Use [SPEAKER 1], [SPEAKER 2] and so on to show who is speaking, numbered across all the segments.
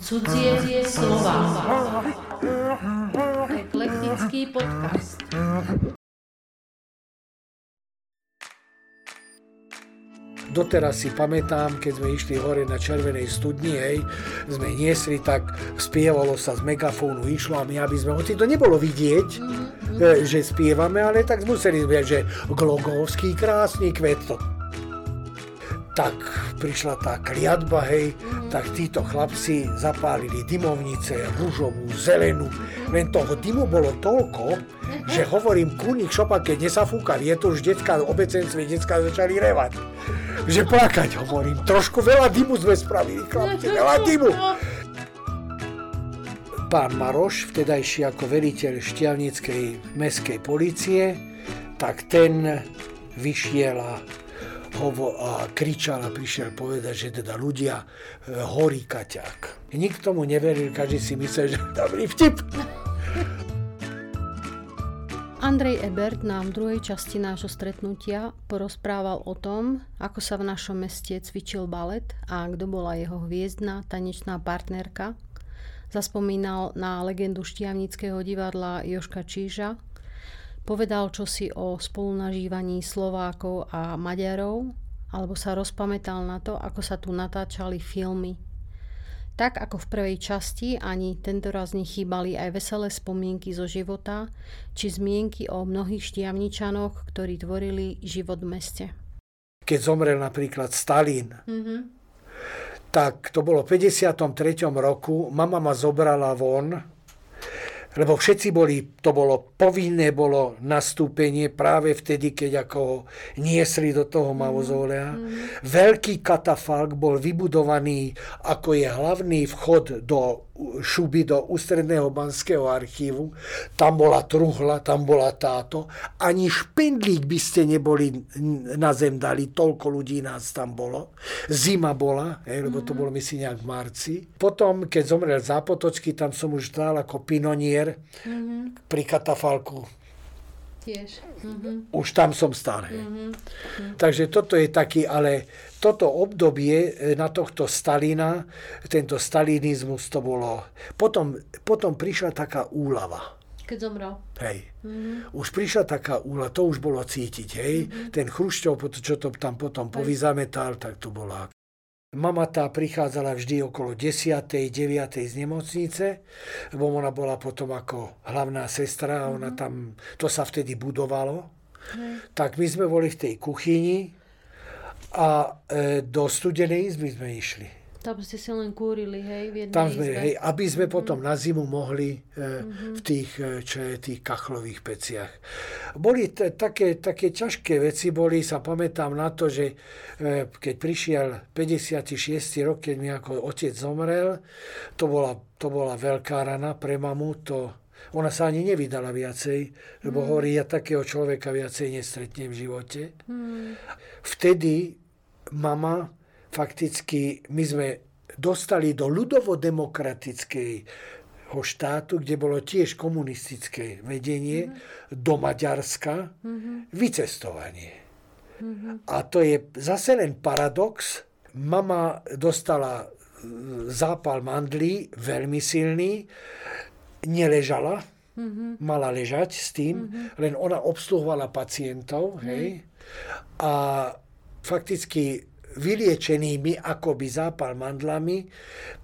[SPEAKER 1] Cudzie slova. Eklektický podcast.
[SPEAKER 2] Doteraz si pamätám, keď sme išli hore na Červenej studni, hej, sme niesli, tak spievalo sa z megafónu, išlo a my, aby sme, hoci to nebolo vidieť, mm-hmm. že spievame, ale tak museli sme, že Glogovský krásny kvet, to tak prišla tá kliatba, hej, mm. tak títo chlapci zapálili dymovnice, rúžovú, zelenú, len toho dymu bolo toľko, že hovorím kúnik šopa, keď nesafúka vietor, už detská obecenstve, detská začali revať. Že plakať, hovorím, trošku veľa dymu sme spravili, chlapci, veľa dymu. Pán Maroš, vtedajší ako veliteľ štiavnickej mestskej policie, tak ten vyšiel hovo a kričal a prišiel povedať, že teda ľudia e, horí kaťák. Nikto mu neveril, každý si myslel, že dobrý vtip.
[SPEAKER 1] Andrej Ebert nám v druhej časti nášho stretnutia porozprával o tom, ako sa v našom meste cvičil balet a kto bola jeho hviezdna tanečná partnerka. Zaspomínal na legendu štiavnického divadla Joška Číža, povedal čosi o spolunažívaní Slovákov a Maďarov, alebo sa rozpamätal na to, ako sa tu natáčali filmy. Tak ako v prvej časti, ani tento raz nechýbali aj veselé spomienky zo života, či zmienky o mnohých štiavničanoch, ktorí tvorili život v meste.
[SPEAKER 2] Keď zomrel napríklad Stalin, mm-hmm. tak to bolo v 53. roku, mama ma zobrala von, lebo všetci boli, to bolo povinné bolo nastúpenie práve vtedy, keď ako ho niesli do toho mauzólea. Mm. Veľký katafalk bol vybudovaný ako je hlavný vchod do šuby do ústredného banského archívu. Tam bola truhla, tam bola táto. Ani špendlík by ste neboli na zem dali, toľko ľudí nás tam bolo. Zima bola, hej, lebo to mhm. bolo myslím nejak v marci. Potom, keď zomrel Zápotocký, tam som už stál ako pinonier mm-hmm. pri katafalku
[SPEAKER 1] Tiež. Mm-hmm.
[SPEAKER 2] Už tam som stále. Mm-hmm. Takže toto je taký, ale toto obdobie e, na tohto Stalina, tento stalinizmus to bolo. Potom, potom prišla taká úlava.
[SPEAKER 1] Keď zomrel.
[SPEAKER 2] Hej. Mm-hmm. Už prišla taká úlava, to už bolo cítiť, hej. Mm-hmm. Ten Chrušťov, čo to tam potom povyzametal, tak to bola Mama tá prichádzala vždy okolo 10. 9. z nemocnice, lebo ona bola potom ako hlavná sestra a ona mhm. tam, to sa vtedy budovalo. Mm. Tak my sme boli v tej kuchyni a e, do studenej izby sme išli.
[SPEAKER 1] Tam ste si len kúrili, hej, v
[SPEAKER 2] Tam sme, izbe. hej, aby sme mm-hmm. potom na zimu mohli e, mm-hmm. v tých, e, čo je, tých kachlových peciach. Boli t- také, také ťažké veci, boli, sa pamätám na to, že e, keď prišiel 56. rok, keď mi ako otec zomrel, to bola, to bola veľká rana pre mamu, to, ona sa ani nevydala viacej, lebo mm. hovorí, ja takého človeka viacej nestretnem v živote. Mm. Vtedy mama fakticky my sme dostali do ľudovodemokratického štátu, kde bolo tiež komunistické vedenie, mm-hmm. do Maďarska, mm-hmm. vycestovanie. Mm-hmm. A to je zase len paradox. Mama dostala e, zápal mandlí, veľmi silný, neležala, mm-hmm. mala ležať s tým, mm-hmm. len ona obsluhovala pacientov, hej, mm-hmm. a fakticky vyliečenými akoby zápal mandlami,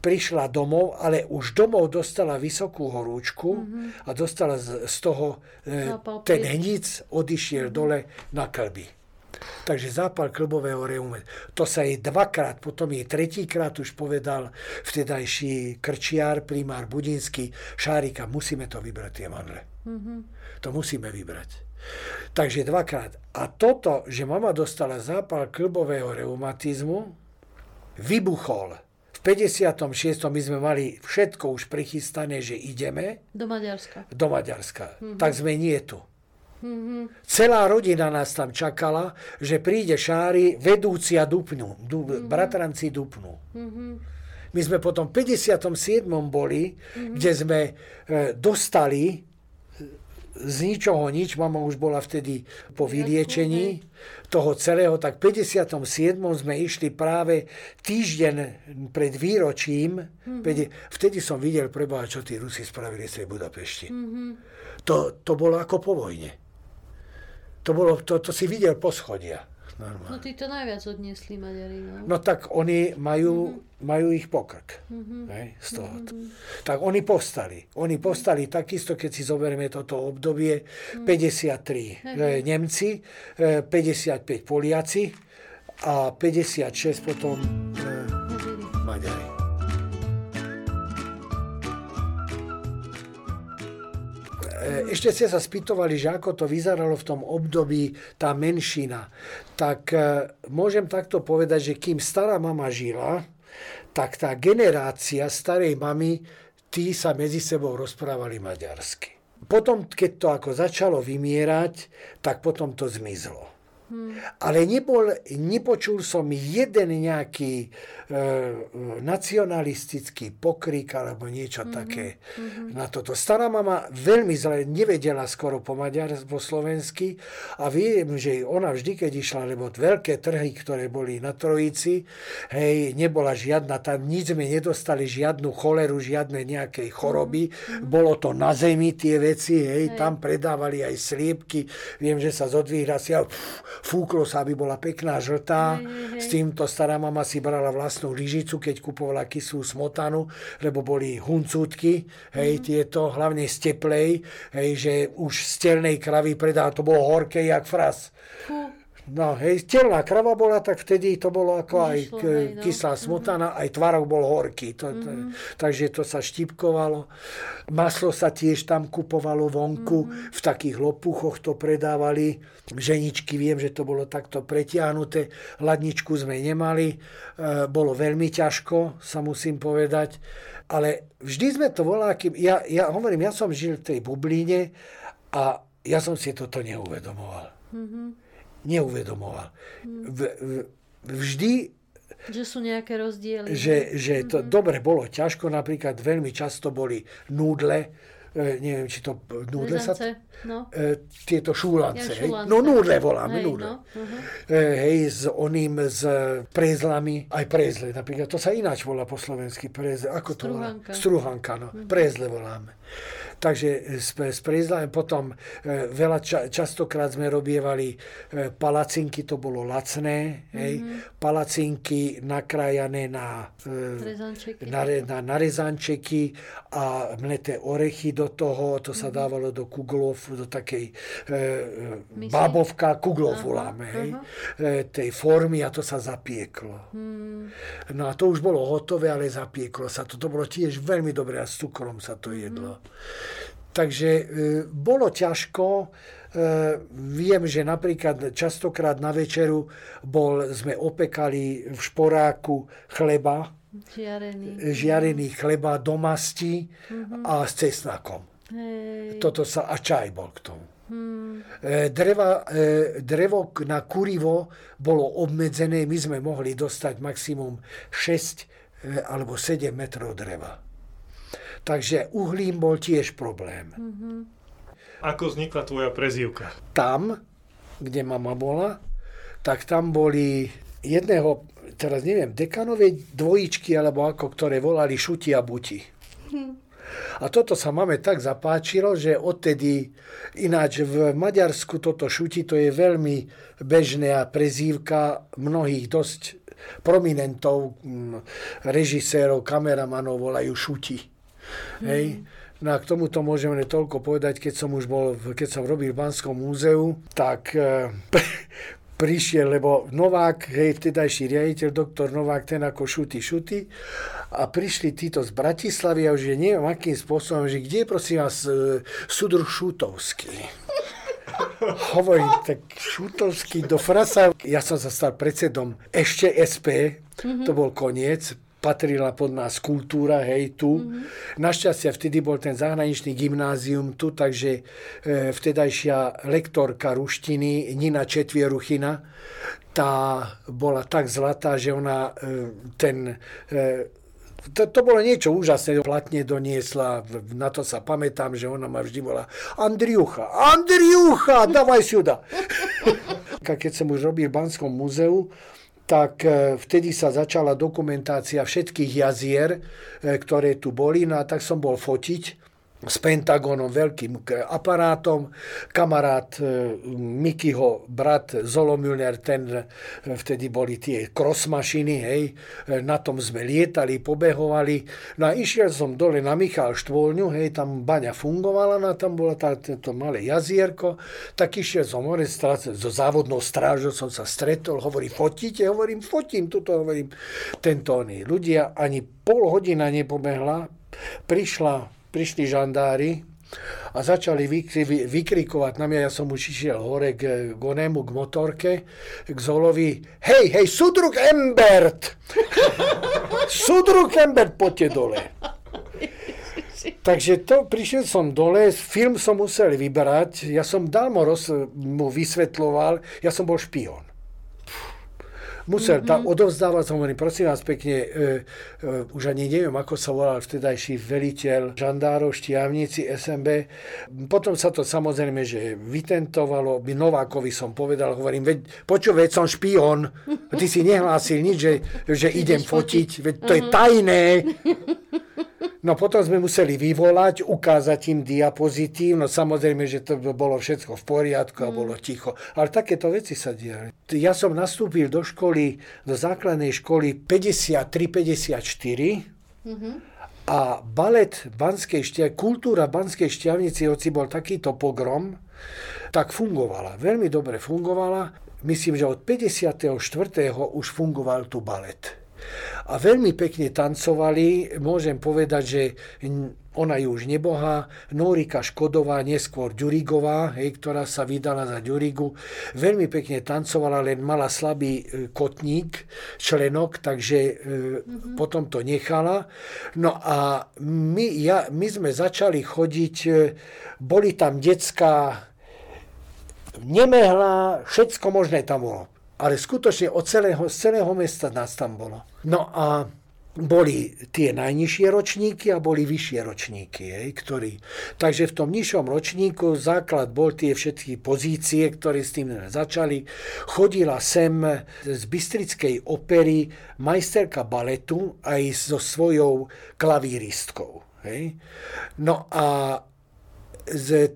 [SPEAKER 2] prišla domov, ale už domov dostala vysokú horúčku mm-hmm. a dostala z, z toho e, ten hnic odišiel mm-hmm. dole na klby. Takže zápal klbového reume. To sa jej dvakrát, potom jej tretíkrát už povedal vtedajší krčiar, primár Budinský, Šárika, musíme to vybrať tie mandle. Mm-hmm. To musíme vybrať. Takže dvakrát. A toto, že mama dostala zápal klbového reumatizmu, vybuchol. V 56. my sme mali všetko už prichystané, že ideme.
[SPEAKER 1] Do Maďarska.
[SPEAKER 2] Do Maďarska. Mm-hmm. Tak sme nie tu. Mm-hmm. Celá rodina nás tam čakala, že príde Šári, vedúci a dupnú. Du, mm-hmm. Bratranci dupnú. Mm-hmm. My sme potom v 57. boli, mm-hmm. kde sme e, dostali z ničoho nič, mama už bola vtedy po vyliečení toho celého, tak v 57. sme išli práve týždeň pred výročím, mm-hmm. vtedy som videl preboha, čo tí Rusi spravili z tej Budapešti. Mm-hmm. To, to bolo ako po vojne. To, bolo, to, to si videl po schodia.
[SPEAKER 1] Normálne. No tí to najviac odniesli Maďari. No,
[SPEAKER 2] no tak oni majú, mm-hmm. majú ich pokrk. Mm-hmm. Hej, z toho. Mm-hmm. Tak oni povstali. Oni povstali takisto, keď si zoberieme toto obdobie, mm-hmm. 53 mm-hmm. Nemci, 55 e, Poliaci a 56 potom e, Maďari. E, ešte ste sa spýtovali, že ako to vyzeralo v tom období tá menšina. Tak e, môžem takto povedať, že kým stará mama žila, tak tá generácia starej mamy, tí sa medzi sebou rozprávali maďarsky. Potom, keď to ako začalo vymierať, tak potom to zmizlo. Hmm. Ale nebol, nepočul som jeden nejaký e, nacionalistický pokrik alebo niečo hmm. také hmm. na toto. Stará mama veľmi zle nevedela skoro po maďar, po slovensky a viem, že ona vždy, keď išla, lebo veľké trhy, ktoré boli na Trojici, hej, nebola žiadna, tam nič sme nedostali, žiadnu choleru, žiadne nejakej choroby. Hmm. Bolo to na zemi tie veci, hej, hej. tam predávali aj sliepky. Viem, že sa zodvíhra si, fúklo sa, aby bola pekná žltá. Hej. S týmto stará mama si brala vlastnú lyžicu, keď kupovala kyslú smotanu, lebo boli huncútky, hej, mm-hmm. tieto, hlavne z teplej, hej, že už z telnej kravy predá, to bolo horké jak fras. Fú. No, hej, telná krava bola, tak vtedy to bolo ako aj hej, no. kyslá smotana, mm-hmm. aj tvarok bol horký. To, to, mm-hmm. Takže to sa štipkovalo. Maslo sa tiež tam kupovalo vonku, mm-hmm. v takých lopuchoch to predávali. Ženičky, viem, že to bolo takto pretiahnuté. Hladničku sme nemali. E, bolo veľmi ťažko, sa musím povedať. Ale vždy sme to volali, ja, ja hovorím, ja som žil v tej bublíne a ja som si toto neuvedomoval. Mm-hmm neuvedomoval. V, v, vždy
[SPEAKER 1] že sú nejaké rozdiely.
[SPEAKER 2] Že, že to mm-hmm. dobre bolo ťažko, napríklad veľmi často boli núdle, e, neviem, či to núdle sa... No. E, tieto šúlance, ja, šúlance. No núdle voláme, hej, núdle. No. Uh-huh. E, hej, s oným, s prezlami, aj prezle, napríklad, to sa ináč volá po slovensky, prezle, ako to volá? Struhanka, no, uh-huh. prezle voláme. Takže s prízlami potom e, veľa ča, častokrát sme robievali e, palacinky, to bolo lacné, hej, mm-hmm. palacinky nakrájané na,
[SPEAKER 1] e,
[SPEAKER 2] na, na, na rezančeky a mleté orechy do toho, to sa mm-hmm. dávalo do kuglov, do takej e, bábovka, kuglov voláme, hej, e, tej formy a to sa zapieklo. Mm. No a to už bolo hotové, ale zapieklo sa to. To bolo tiež veľmi dobré a s cukrom sa to jedlo. Mm. Takže e, bolo ťažko. E, viem, že napríklad častokrát na večeru bol, sme opekali v šporáku chleba,
[SPEAKER 1] žiarený,
[SPEAKER 2] žiarený chleba do masti uh-huh. a s cesnakom. Hej. Toto sa, a čaj bol k tomu. Hmm. Dreva, drevo na kurivo bolo obmedzené, my sme mohli dostať maximum 6 alebo 7 metrov dreva. Takže uhlím bol tiež problém. Mm-hmm.
[SPEAKER 3] Ako vznikla tvoja prezývka?
[SPEAKER 2] Tam, kde mama bola, tak tam boli jedného, teraz neviem, dekanovej dvojičky, alebo ako, ktoré volali Šuti a Buti. A toto sa máme tak zapáčilo, že odtedy, ináč v Maďarsku toto šuti, to je veľmi bežná prezývka mnohých dosť prominentov, režisérov, kameramanov volajú šuti. Hej. No a k tomuto môžem len toľko povedať, keď som už bol, keď som robil v Banskom múzeu, tak e, prišiel, lebo Novák, hej, vtedajší riaditeľ, doktor Novák, ten ako šuty, šuty, a prišli títo z Bratislavy a už neviem akým spôsobom, že kde je prosím vás e, súdruh Šutovský. Hovorím, tak Šutovský do frasa. Ja som sa stal predsedom ešte SP, mm-hmm. to bol koniec, patrila pod nás kultúra, hej, tu. Mm-hmm. Našťastie vtedy bol ten zahraničný gymnázium tu, takže e, vtedajšia lektorka ruštiny Nina Četvieruchina, tá bola tak zlatá, že ona e, ten e, To, to bolo niečo úžasné. Platne doniesla, na to sa pamätám, že ona ma vždy volá Andriucha, Andriucha, davaj sjuda. Keď som už robil v Banskom múzeu, tak e, vtedy sa začala dokumentácia všetkých jazier, e, ktoré tu boli, no a tak som bol fotiť s Pentagonom, veľkým aparátom. Kamarát e, Mikyho brat Zolo Müller, ten e, vtedy boli tie cross hej, e, na tom sme lietali, pobehovali. No a išiel som dole na Michal Štvolňu, hej, tam baňa fungovala, no a tam bola tá, malé jazierko, tak išiel som hore, so závodnou strážou som sa stretol, hovorí, fotíte? Hovorím, fotím, tuto hovorím, tento oni. Ľudia ani pol hodina nepobehla, prišla prišli žandári a začali vykri, vykrikovať na mňa. Ja som už išiel hore k, k k motorke, k Zolovi. Hej, hej, Sudruk Embert! Sudruk Embert, poďte dole. Takže to, prišiel som dole, film som musel vybrať, ja som mu, roz, mu vysvetloval, ja som bol špion musel mm-hmm. tam odovzdávať, som hovorím, prosím vás pekne, e, e, už ani neviem, ako sa volal vtedajší veliteľ žandárov, štiavníci SMB. Potom sa to samozrejme, že vytentovalo, by Novákovi som povedal, hovorím, veď, počuj, veď som špion, ty si nehlásil nič, že, že idem fotiť, veď to je mhm. tajné. No potom sme museli vyvolať, ukázať im diapozitív, no samozrejme, že to bolo všetko v poriadku a mm. bolo ticho. Ale takéto veci sa diali. Ja som nastúpil do školy, do základnej školy 53-54 mm-hmm. a balet Banskej šťavnici, kultúra Banskej šťavnici, hoci bol takýto pogrom, tak fungovala. Veľmi dobre fungovala. Myslím, že od 54. už fungoval tu balet a veľmi pekne tancovali. Môžem povedať, že ona je už nebohá, Norika Škodová, neskôr Ďurigová, hej, ktorá sa vydala za Ďurigu, veľmi pekne tancovala, len mala slabý e, kotník, členok, takže mm-hmm. potom to nechala. No a my, ja, my sme začali chodiť, e, boli tam detská nemehla, všetko možné tam bolo ale skutočne od celého, z celého mesta nás tam bolo. No a boli tie najnižšie ročníky a boli vyššie ročníky, hej, ktorí... Takže v tom nižšom ročníku základ bol tie všetky pozície, ktoré s tým začali. Chodila sem z Bystrickej opery majsterka baletu aj so svojou klavíristkou. Hej. No a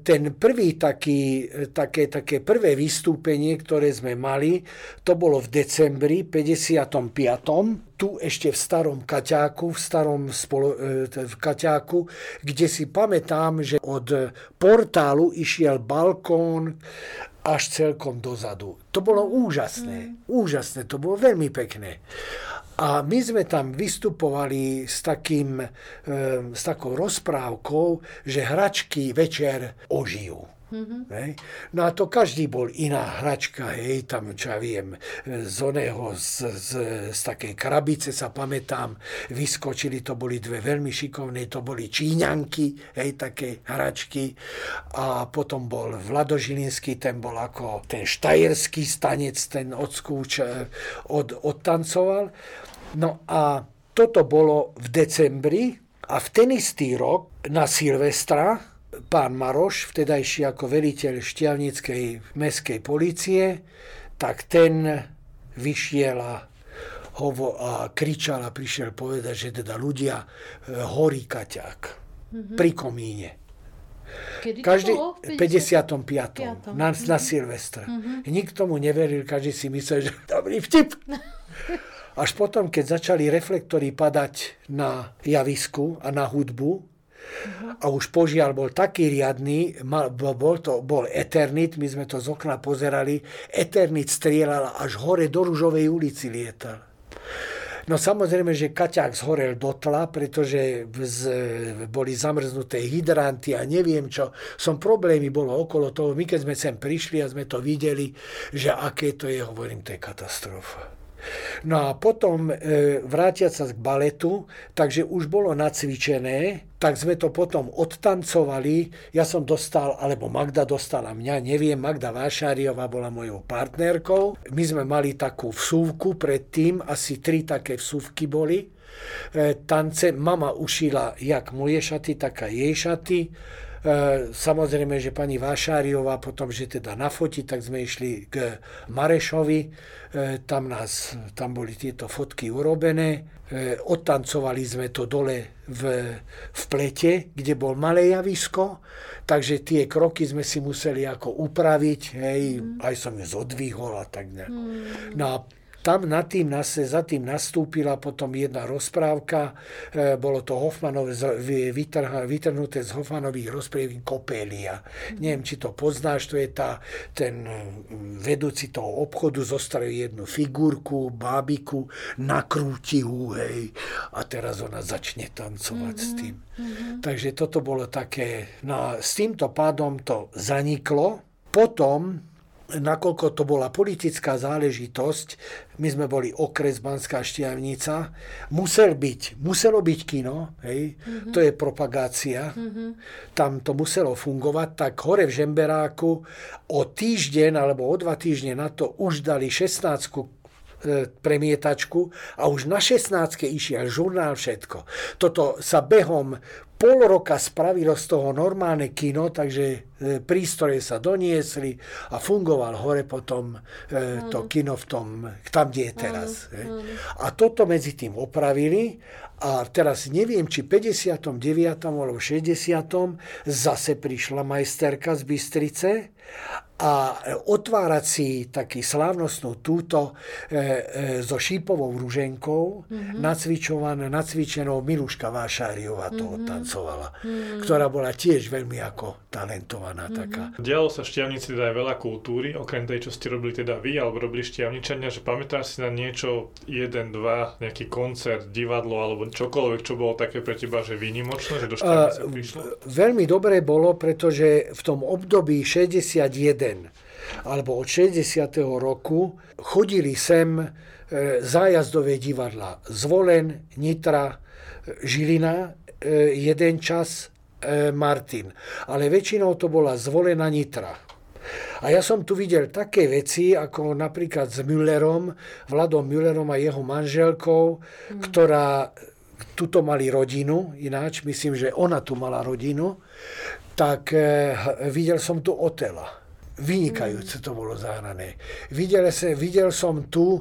[SPEAKER 2] ten prvý taký, také, také prvé vystúpenie, ktoré sme mali, to bolo v decembri 55. Tu ešte v starom Kaťáku, v starom spolo, e, v Kaťáku, kde si pamätám, že od portálu išiel balkón až celkom dozadu. To bolo úžasné. Mm. Úžasné, to bolo veľmi pekné. A my sme tam vystupovali s, takým, e, s takou rozprávkou, že hračky večer ožijú. Mm-hmm. No a to každý bol iná hračka, hej, tam čo ja viem, z oného, z, z, z takej krabice sa pamätám, vyskočili, to boli dve veľmi šikovné, to boli číňanky, hej, také hračky a potom bol Vladožilinský, ten bol ako ten štajerský stanec, ten odskúč, od, odtancoval. No a toto bolo v decembri a v ten istý rok na Silvestra pán Maroš, vtedajší ako veliteľ šťavnickej mestskej policie, tak ten vyšiel a, hovo, a kričal a prišiel povedať, že teda ľudia e, horí kaťák mm-hmm. pri komíne.
[SPEAKER 1] Kedy každý,
[SPEAKER 2] v 55. 5. Na, na Silvestra. Mm-hmm. Nikto mu neveril, každý si myslel, že dobrý vtip. Až potom, keď začali reflektory padať na javisku a na hudbu, a už požiaľ bol taký riadný, bol to bol Eternit, my sme to z okna pozerali, Eternit strieľal až hore do Ružovej ulici lietal. No samozrejme, že Kaťák zhorel do tla, pretože z, boli zamrznuté hydranty a neviem čo. Som problémy bolo okolo toho. My keď sme sem prišli a sme to videli, že aké to je, hovorím, to je katastrofa. No a potom e, vrátiať sa k baletu, takže už bolo nacvičené, tak sme to potom odtancovali. Ja som dostal, alebo Magda dostala mňa, neviem, Magda Vášáriová bola mojou partnerkou. My sme mali takú vsúvku predtým, asi tri také vsúvky boli tance. Mama ušila jak moje šaty, tak aj jej šaty. E, samozrejme, že pani Vášáriová potom, že teda na foti, tak sme išli k Marešovi, e, tam, nás, tam boli tieto fotky urobené. E, odtancovali sme to dole v, v plete, kde bol malé javisko, takže tie kroky sme si museli ako upraviť, hej, mm. aj som ju zodvihol a tak ne. Mm. No a tam nad tým, za tým nastúpila potom jedna rozprávka, e, bolo to Hoffmanové, vytrhnuté z Hoffmanových rozprávky Kopelia. Mm. Neviem, či to poznáš, to je tá, ten vedúci toho obchodu zostali jednu figurku, bábiku, nakrúti ju, hej, a teraz ona začne tancovať mm-hmm. s tým. Mm-hmm. Takže toto bolo také, no a s týmto pádom to zaniklo. Potom nakoľko to bola politická záležitosť, my sme boli okres Banská Štiavnica, musel byť, muselo byť kino, hej, mm-hmm. to je propagácia, mm-hmm. tam to muselo fungovať, tak hore v Žemberáku o týždeň alebo o dva týždne na to už dali 16 e, premietačku a už na 16 išiel žurnál všetko. Toto sa behom pol roka spravilo z toho normálne kino, takže e, prístroje sa doniesli a fungoval hore potom e, to kino v tom, tam, kde je teraz. A toto medzi tým opravili a teraz neviem, či 59. alebo 60. zase prišla majsterka z Bystrice a otvárať si taký slávnostnú túto e, e, so šípovou rúženkou, mm-hmm. nacvičenou Miluška Vášáriová to mm-hmm. Tancovala, mm-hmm. ktorá bola tiež veľmi ako talentovaná mm-hmm. taká.
[SPEAKER 3] Dialo sa v Štiavnici teda aj veľa kultúry, okrem tej, čo ste robili teda vy, alebo robili Štiavničania, že pamätáš si na niečo, jeden, dva, nejaký koncert, divadlo, alebo čokoľvek, čo bolo také pre teba, že výnimočné, že do Štiavnice uh, prišlo?
[SPEAKER 2] Veľmi dobre bolo, pretože v tom období 61 alebo od 60. roku chodili sem e, zájazdové divadla Zvolen, Nitra, Žilina, jeden čas e, Martin. Ale väčšinou to bola Zvolená Nitra. A ja som tu videl také veci, ako napríklad s Müllerom, Vladom Müllerom a jeho manželkou, mm. ktorá tuto mali rodinu, ináč myslím, že ona tu mala rodinu, tak e, videl som tu Otela. Vynikajúce to bolo zahrané. Videl, sa, videl som tu,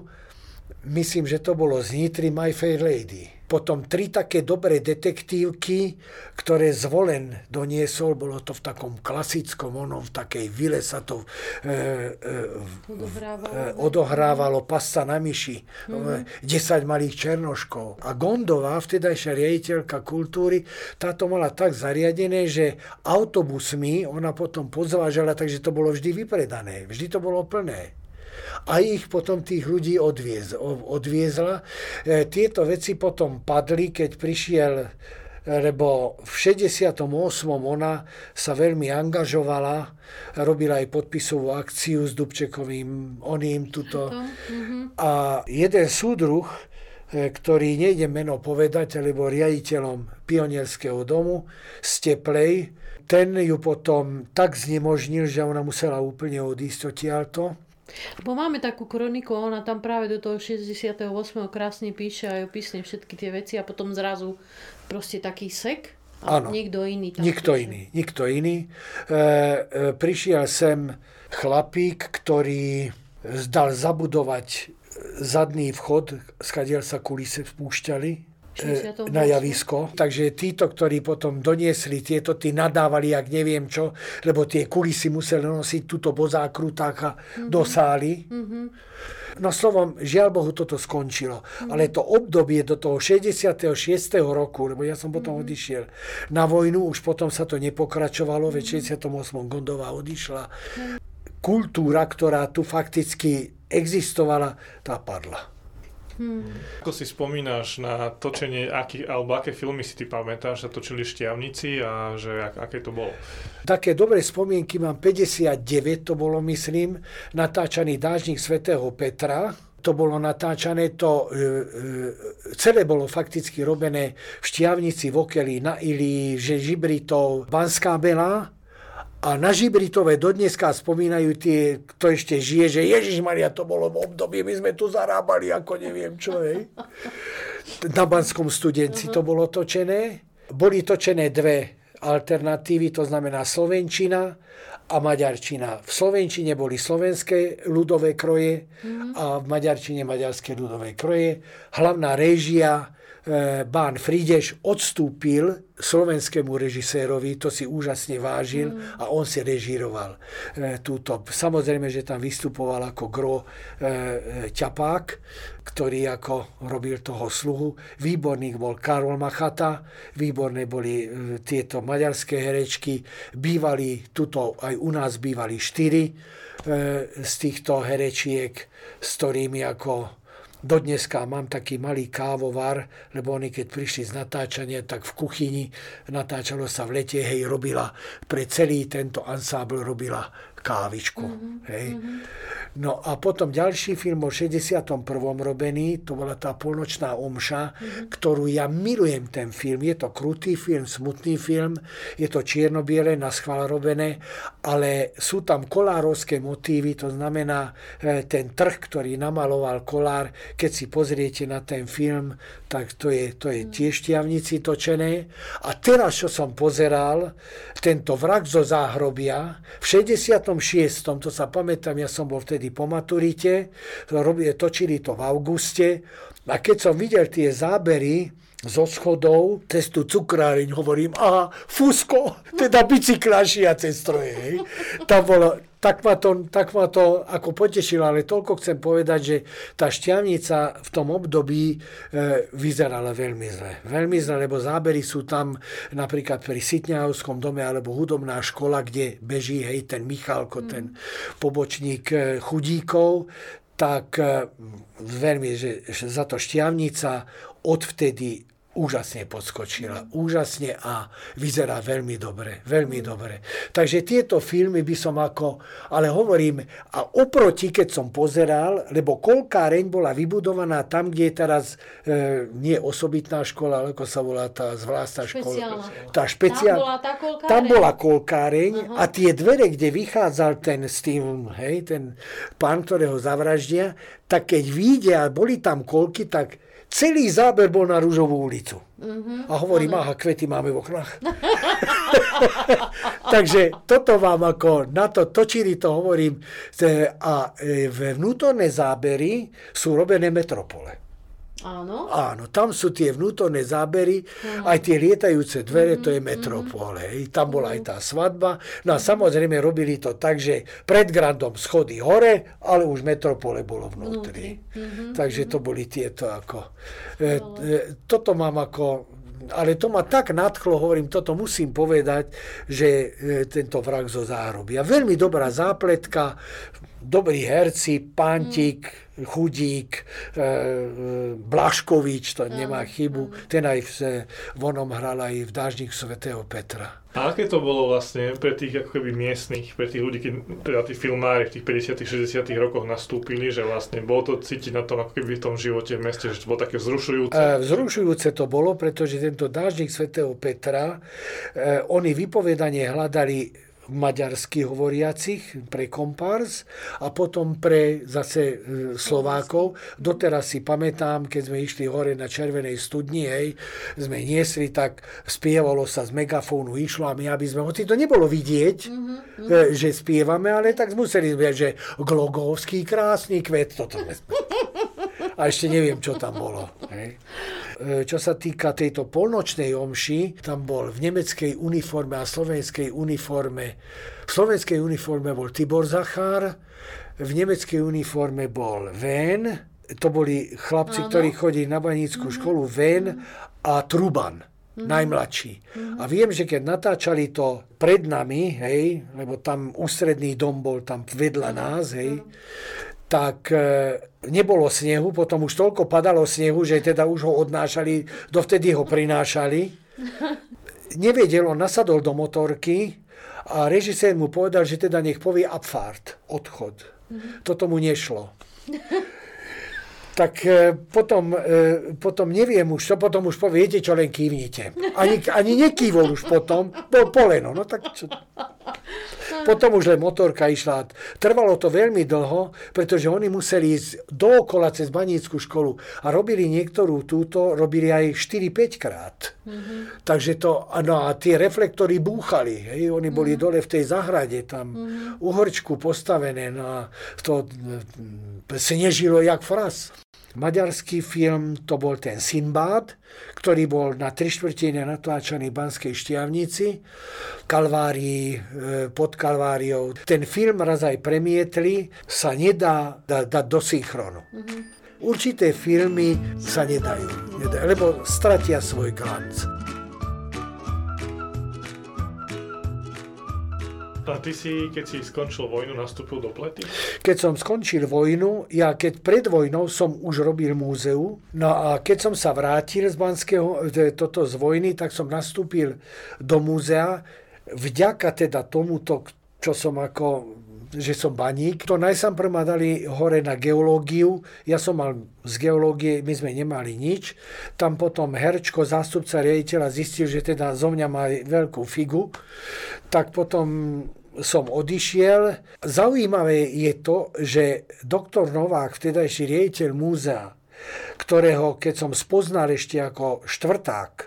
[SPEAKER 2] myslím, že to bolo z Nitry My Fair Lady potom tri také dobré detektívky, ktoré zvolen doniesol, bolo to v takom klasickom, onom, v takej vile sa to e, e, odohrávalo, e, odohrávalo pasta na myši, mm-hmm. 10 malých černoškov. A Gondová, vtedajšia riaditeľka kultúry, táto mala tak zariadené, že autobusmi ona potom pozvážala, takže to bolo vždy vypredané, vždy to bolo plné a ich potom tých ľudí odviez, odviezla. E, tieto veci potom padli, keď prišiel lebo v 68. ona sa veľmi angažovala, robila aj podpisovú akciu s Dubčekovým, oným tuto. Mhm. A jeden súdruh, e, ktorý nejde meno povedať, alebo riaditeľom pionierského domu z Teplej, ten ju potom tak znemožnil, že ona musela úplne odísť odtiaľto.
[SPEAKER 1] Bo máme takú kroniku, ona tam práve do toho 68. krásne píše aj opisne všetky tie veci a potom zrazu proste taký sek a Áno, niekto iný tam
[SPEAKER 2] nikto
[SPEAKER 1] píše.
[SPEAKER 2] iný, nikto iný. E, e, prišiel sem chlapík, ktorý zdal zabudovať zadný vchod, skadiaľ sa kulise vpúšťali na javisko. Takže títo, ktorí potom doniesli tieto, tí nadávali, jak neviem čo, lebo tie kulisy museli nosiť túto bozá krutáka mm-hmm. do sály. Mm-hmm. No slovom, žiaľ Bohu, toto skončilo. Mm-hmm. Ale to obdobie do toho 66. roku, lebo ja som potom mm-hmm. odišiel na vojnu, už potom sa to nepokračovalo, mm-hmm. v 68. Gondová odišla. Mm-hmm. Kultúra, ktorá tu fakticky existovala, tá padla.
[SPEAKER 3] Hmm. Ako si spomínaš na točenie, aký, alebo aké filmy si ty pamätáš, sa točili šťavnici a že ak, aké to bolo?
[SPEAKER 2] Také dobré spomienky mám 59, to bolo myslím, natáčaný dážnik svätého Petra, to bolo natáčané, to e, e, celé bolo fakticky robené v Štiavnici, v Okeli, na Ili, že Žibritov, Banská Bela a na Žibritove dodneska spomínajú tie, kto ešte žije, že Ježiš Maria, to bolo v období, my sme tu zarábali ako neviem čo, hej. Na Banskom studenci to bolo točené. Boli točené dve alternatívy, to znamená Slovenčina a Maďarčina. V Slovenčine boli slovenské ľudové kroje a v Maďarčine maďarské ľudové kroje. Hlavná réžia Bán Frideš odstúpil slovenskému režisérovi, to si úžasne vážil mm. a on si režíroval e, túto. Samozrejme, že tam vystupoval ako gro e, e, Ťapák, ktorý ako robil toho sluhu. Výborný bol Karol Machata, výborné boli e, tieto maďarské herečky. Bývali, tuto aj u nás bývali štyri e, z týchto herečiek, s ktorými ako Dodneska mám taký malý kávovar, lebo oni keď prišli z natáčania, tak v kuchyni natáčalo sa v lete, hej, robila pre celý tento ansábl robila kávičku. Mm-hmm. Hej. Mm-hmm. No a potom ďalší film o 61. robený, to bola tá polnočná omša, mm-hmm. ktorú ja milujem ten film. Je to krutý film, smutný film, je to čierno-biele, na schvál robené, ale sú tam kolárovské motívy, to znamená e, ten trh, ktorý namaloval kolár, keď si pozriete na ten film, tak to je, to je tiež štiavnici točené. A teraz, čo som pozeral, tento vrak zo záhrobia, v 66. to sa pamätám, ja som bol vtedy po maturite, točili to v auguste, a keď som videl tie zábery, zo schodov cez tú cukráriň hovorím, aha, Fusko, teda bicyklášia cez stroje. Tam bolo, tak ma, to, tak ma to ako potešilo, ale toľko chcem povedať, že tá šťavnica v tom období e, vyzerala veľmi zle. Veľmi zle, lebo zábery sú tam napríklad pri Sitňahovskom dome alebo hudobná škola, kde beží hej, ten Michalko, mm. ten pobočník e, chudíkov, tak e, veľmi, že, že za to šťavnica odvtedy úžasne podskočila. Úžasne a vyzerá veľmi dobre. Veľmi dobre. Takže tieto filmy by som ako... Ale hovorím, a oproti, keď som pozeral, lebo kolkáreň bola vybudovaná tam, kde je teraz e, nie osobitná škola, ale ako sa volá tá zvláštna škola. Tá špeciál... Tam bola tá kolkáreň. Tam bola kolkáreň uh-huh. a tie dvere, kde vychádzal ten s tým, hej, ten pán, ktorého zavraždia, tak keď vidia, boli tam kolky, tak Celý záber bol na Rúžovú ulicu. Uh-huh. A hovorím, aha, kvety máme v oknách. Takže toto vám ako na to točili, to hovorím. A e, vnútorné zábery sú robené metropole.
[SPEAKER 1] Áno.
[SPEAKER 2] Áno, tam sú tie vnútorné zábery, uh-huh. aj tie lietajúce dvere, uh-huh. to je mhm, metropole. Uh-huh. Tam bola aj tá svadba. No a samozrejme robili to tak, že pred Grandom schody hore, ale už metropole bolo vnútri. Uh-huh. Takže to boli tieto ako... E, e, toto mám ako ale to ma tak nadchlo, hovorím, toto musím povedať, že e, tento vrak zo zárobia. Veľmi dobrá zápletka, dobrí herci, Pantik, mm. Chudík, e, e, Blaškovič, to nemá chybu, ten aj v, v onom hral aj v Dážnik svätého Petra.
[SPEAKER 3] A aké to bolo vlastne pre tých ako keby miestnych, pre tých ľudí, keď teda tí filmári v tých 50 60 rokoch nastúpili, že vlastne bolo to cítiť na tom ako keby v tom živote v meste, že to bolo také vzrušujúce?
[SPEAKER 2] E, vzrušujúce to bolo, pretože tento Dážnik svätého Petra, e, oni vypovedanie hľadali maďarsky hovoriacich pre kompárs a potom pre zase e, Slovákov. Doteraz si pamätám, keď sme išli hore na Červenej studni, hej, sme niesli, tak spievalo sa z megafónu, išlo a my, aby sme, hoci to nebolo vidieť, mm-hmm. že spievame, ale tak museli sme, že Glogovský krásny kvet, toto sme a ešte neviem, čo tam bolo. Hej. E, čo sa týka tejto polnočnej omši, tam bol v nemeckej uniforme a slovenskej uniforme. V slovenskej uniforme bol Tibor Zachár, v nemeckej uniforme bol Vén, to boli chlapci, Áno. ktorí chodí na banícku mm-hmm. školu, Vén a Truban. Mm-hmm. najmladší. Mm-hmm. A viem, že keď natáčali to pred nami, hej, lebo tam ústredný dom bol tam vedľa nás, hej, tak e, nebolo snehu, potom už toľko padalo snehu, že teda už ho odnášali, dovtedy ho prinášali. Nevedel, on nasadol do motorky a režisér mu povedal, že teda nech povie Abfahrt, odchod. Mm-hmm. Toto mu nešlo. tak e, potom, e, potom neviem už, čo potom už poviete, čo len kývnite. Ani, ani nekývol už potom, bol poleno. No tak čo... Potom už len motorka išla. Trvalo to veľmi dlho, pretože oni museli ísť dookola cez banícku školu a robili niektorú túto, robili aj 4-5 krát. Mm-hmm. Takže to, no a tie reflektory búchali. Hej, oni boli mm-hmm. dole v tej zahrade, tam mm-hmm. uhorčku postavené, no a to snežilo jak fras. Maďarský film to bol ten Sinbad, ktorý bol na tri štvrtine natáčaný v Banskej Štiavnici, Kalvárii, e, pod Kalváriou. Ten film raz aj premietli, sa nedá dať da, do synchronu. Mm-hmm. Určité filmy sa nedajú, nedajú, lebo stratia svoj glanc.
[SPEAKER 3] A ty si, keď si skončil vojnu, nastúpil do plety?
[SPEAKER 2] Keď som skončil vojnu, ja keď pred vojnou som už robil múzeu, no a keď som sa vrátil z Banského, toto z vojny, tak som nastúpil do múzea. Vďaka teda tomuto, čo som ako že som baník. To najsám ma dali hore na geológiu. Ja som mal z geológie, my sme nemali nič. Tam potom Herčko, zástupca riaditeľa, zistil, že teda zo mňa má veľkú figu. Tak potom som odišiel. Zaujímavé je to, že doktor Novák, vtedajší riaditeľ múzea, ktorého keď som spoznal ešte ako štvrták, e,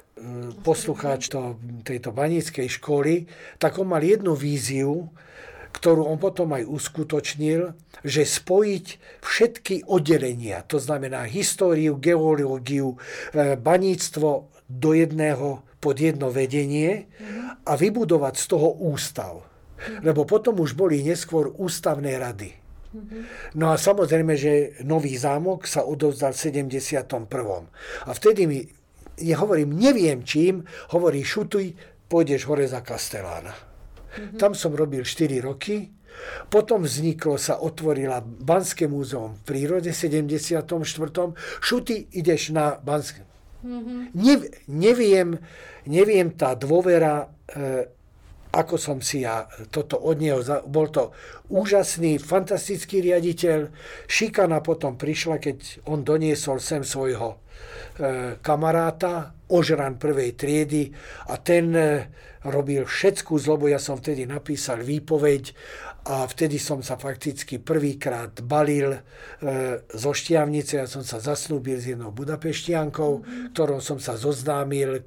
[SPEAKER 2] poslucháč to, tejto baníckej školy, tak on mal jednu víziu, ktorú on potom aj uskutočnil, že spojiť všetky oddelenia, to znamená históriu, geológiu, e, baníctvo do jedného, pod jedno vedenie a vybudovať z toho ústav. Lebo potom už boli neskôr ústavné rady. No a samozrejme, že Nový zámok sa odovzdal v 71. A vtedy mi, ja hovorím, neviem čím, hovorí, šutuj, pôjdeš hore za Kastelána. Mm-hmm. Tam som robil 4 roky. Potom vzniklo, sa otvorila Banské múzeum v prírode v 74. Šuty, ideš na Banské. Mm-hmm. Nev, neviem, neviem tá dôvera, e, ako som si ja toto od neho, bol to úžasný, fantastický riaditeľ. Šikana potom prišla, keď on doniesol sem svojho e, kamaráta, ožran prvej triedy a ten e, robil všetkú zlobu. Ja som vtedy napísal výpoveď a vtedy som sa fakticky prvýkrát balil e, zo Štiavnice. Ja som sa zasnúbil s jednou budapeštiankou, mm-hmm. ktorou som sa zoznámil e,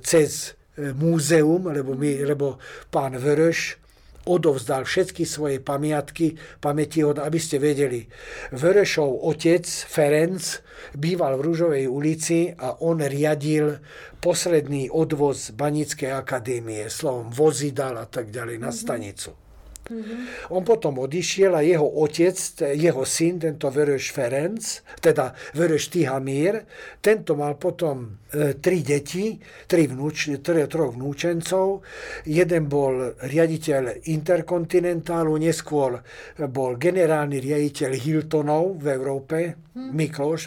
[SPEAKER 2] cez múzeum, lebo, my, lebo pán Vöröš odovzdal všetky svoje pamiatky, pamäti od, aby ste vedeli. Verešov otec Ferenc býval v Rúžovej ulici a on riadil posledný odvoz Banickej akadémie, slovom vozidal a tak ďalej na stanicu. Mm-hmm. On potom odišiel a jeho otec, jeho syn, tento Vereš Ferenc, teda Vereš Tihamír, tento mal potom e, tri deti, tri vnúč, tri, troch vnúčencov. Jeden bol riaditeľ Interkontinentálu, neskôr bol generálny riaditeľ Hiltonov v Európe, mm-hmm. Mikloš,